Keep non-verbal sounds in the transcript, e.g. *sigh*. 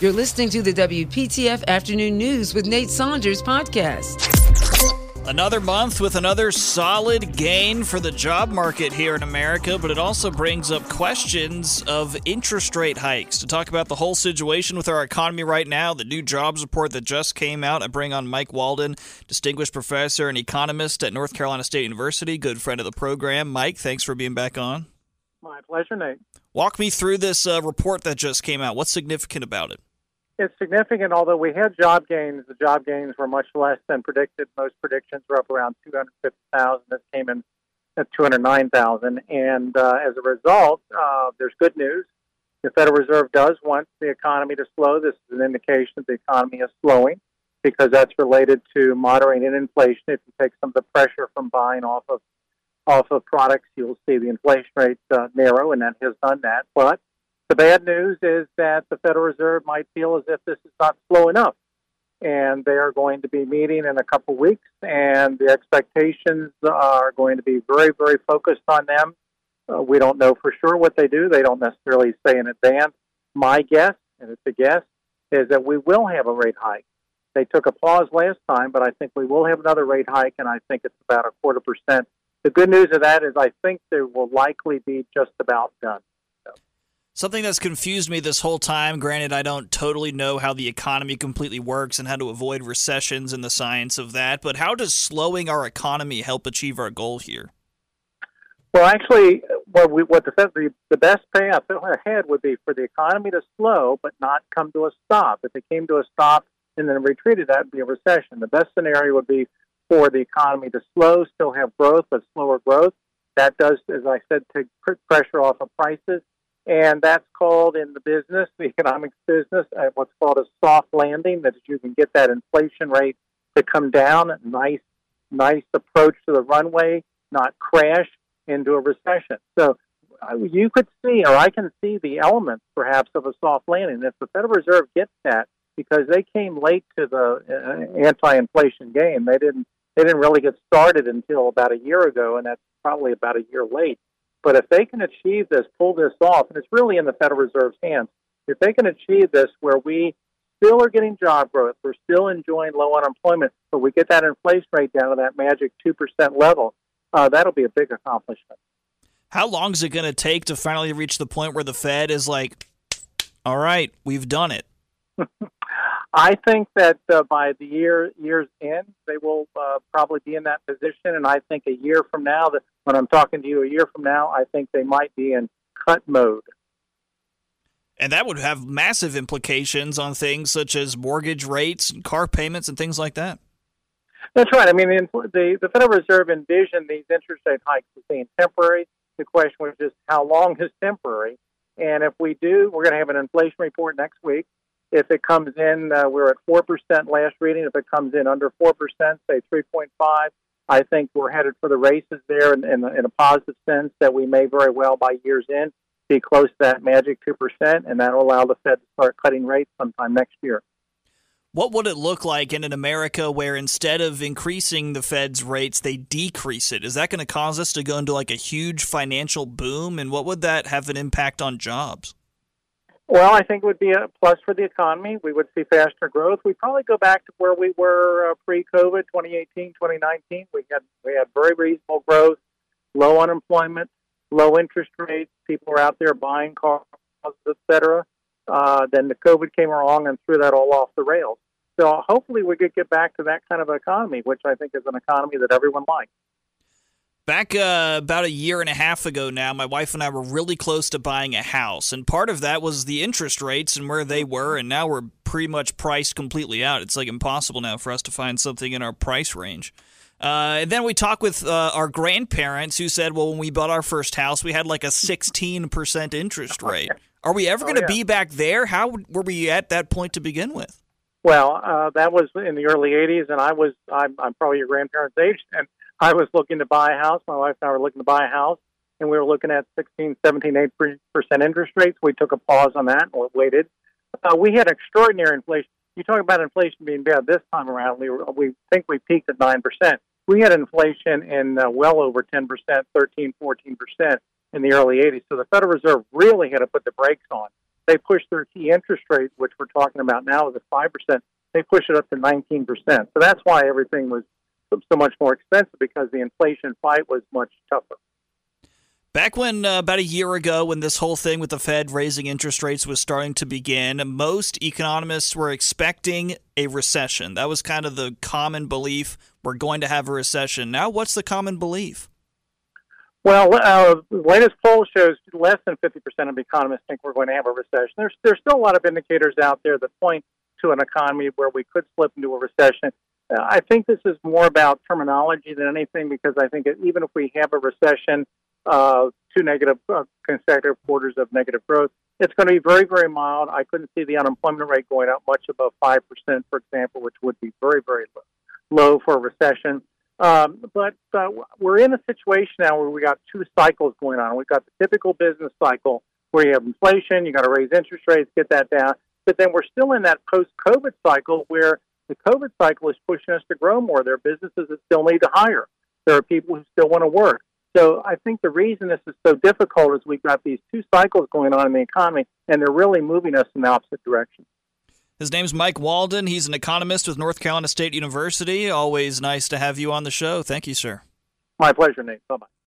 You're listening to the WPTF Afternoon News with Nate Saunders podcast. Another month with another solid gain for the job market here in America, but it also brings up questions of interest rate hikes. To talk about the whole situation with our economy right now, the new jobs report that just came out, I bring on Mike Walden, distinguished professor and economist at North Carolina State University, good friend of the program. Mike, thanks for being back on. My pleasure, Nate. Walk me through this uh, report that just came out. What's significant about it? It's significant, although we had job gains. The job gains were much less than predicted. Most predictions were up around 250,000. This came in at 209,000. And uh, as a result, uh, there's good news. The Federal Reserve does want the economy to slow. This is an indication that the economy is slowing because that's related to moderating inflation. If you take some of the pressure from buying off of off of products, you'll see the inflation rate uh, narrow, and that has done that. But the bad news is that the Federal Reserve might feel as if this is not slow enough. And they are going to be meeting in a couple weeks, and the expectations are going to be very, very focused on them. Uh, we don't know for sure what they do. They don't necessarily say in advance. My guess, and it's a guess, is that we will have a rate hike. They took a pause last time, but I think we will have another rate hike, and I think it's about a quarter percent. The good news of that is I think they will likely be just about done. Something that's confused me this whole time, granted, I don't totally know how the economy completely works and how to avoid recessions and the science of that, but how does slowing our economy help achieve our goal here? Well, actually, what, we, what the, the, the best path ahead would be for the economy to slow but not come to a stop. If it came to a stop and then retreated, that would be a recession. The best scenario would be for the economy to slow, still have growth, but slower growth. That does, as I said, take pressure off of prices and that's called in the business, the economics business, uh, what's called a soft landing. That you can get that inflation rate to come down. Nice, nice approach to the runway, not crash into a recession. So uh, you could see, or I can see the elements perhaps of a soft landing. If the Federal Reserve gets that, because they came late to the uh, anti-inflation game, they didn't they didn't really get started until about a year ago, and that's probably about a year late. But if they can achieve this, pull this off, and it's really in the Federal Reserve's hands, if they can achieve this where we still are getting job growth, we're still enjoying low unemployment, but we get that inflation rate down to that magic 2% level, uh, that'll be a big accomplishment. How long is it going to take to finally reach the point where the Fed is like, all right, we've done it? *laughs* I think that uh, by the year year's end, they will uh, probably be in that position. And I think a year from now, that when I'm talking to you a year from now, I think they might be in cut mode. And that would have massive implications on things such as mortgage rates and car payments and things like that. That's right. I mean, the, the Federal Reserve envisioned these interest rate hikes as being temporary. The question was just how long is temporary? And if we do, we're going to have an inflation report next week. If it comes in, uh, we're at 4% last reading. If it comes in under 4%, say 3.5, I think we're headed for the races there in, in, in a positive sense that we may very well, by year's end, be close to that magic 2%, and that will allow the Fed to start cutting rates sometime next year. What would it look like in an America where instead of increasing the Fed's rates, they decrease it? Is that going to cause us to go into like a huge financial boom? And what would that have an impact on jobs? Well, I think it would be a plus for the economy. We would see faster growth. We probably go back to where we were uh, pre-COVID, 2018, 2019. We had we had very reasonable growth, low unemployment, low interest rates. People were out there buying cars, etc. Uh, then the COVID came along and threw that all off the rails. So hopefully we could get back to that kind of economy, which I think is an economy that everyone likes. Back uh, about a year and a half ago now, my wife and I were really close to buying a house, and part of that was the interest rates and where they were, and now we're pretty much priced completely out. It's like impossible now for us to find something in our price range. Uh, and then we talked with uh, our grandparents who said, well, when we bought our first house, we had like a 16% interest rate. *laughs* Are we ever going to oh, yeah. be back there? How were we at that point to begin with? Well, uh, that was in the early 80s, and I was, I'm, I'm probably your grandparents' age, and I was looking to buy a house. My wife and I were looking to buy a house, and we were looking at 16, 17, 8 percent interest rates. We took a pause on that and waited. Uh, we had extraordinary inflation. You talk about inflation being bad this time around. We were, we think we peaked at nine percent. We had inflation in uh, well over 10 percent, 13, 14 percent in the early 80s. So the Federal Reserve really had to put the brakes on. They pushed their key interest rate, which we're talking about now is at 5%, they pushed it up to 19%. So that's why everything was so much more expensive because the inflation fight was much tougher. Back when, uh, about a year ago, when this whole thing with the Fed raising interest rates was starting to begin, most economists were expecting a recession. That was kind of the common belief. We're going to have a recession. Now, what's the common belief? Well, uh, latest poll shows less than 50% of economists think we're going to have a recession. There's, there's still a lot of indicators out there that point to an economy where we could slip into a recession. Uh, I think this is more about terminology than anything because I think even if we have a recession, uh, two negative uh, consecutive quarters of negative growth, it's going to be very, very mild. I couldn't see the unemployment rate going up much above 5%, for example, which would be very, very low for a recession. Um, but uh, we're in a situation now where we got two cycles going on. We've got the typical business cycle where you have inflation, you got to raise interest rates, get that down. But then we're still in that post-COVID cycle where the COVID cycle is pushing us to grow more. There are businesses that still need to hire. There are people who still want to work. So I think the reason this is so difficult is we've got these two cycles going on in the economy, and they're really moving us in the opposite direction. His name's Mike Walden. He's an economist with North Carolina State University. Always nice to have you on the show. Thank you, sir. My pleasure, Nate. Bye bye.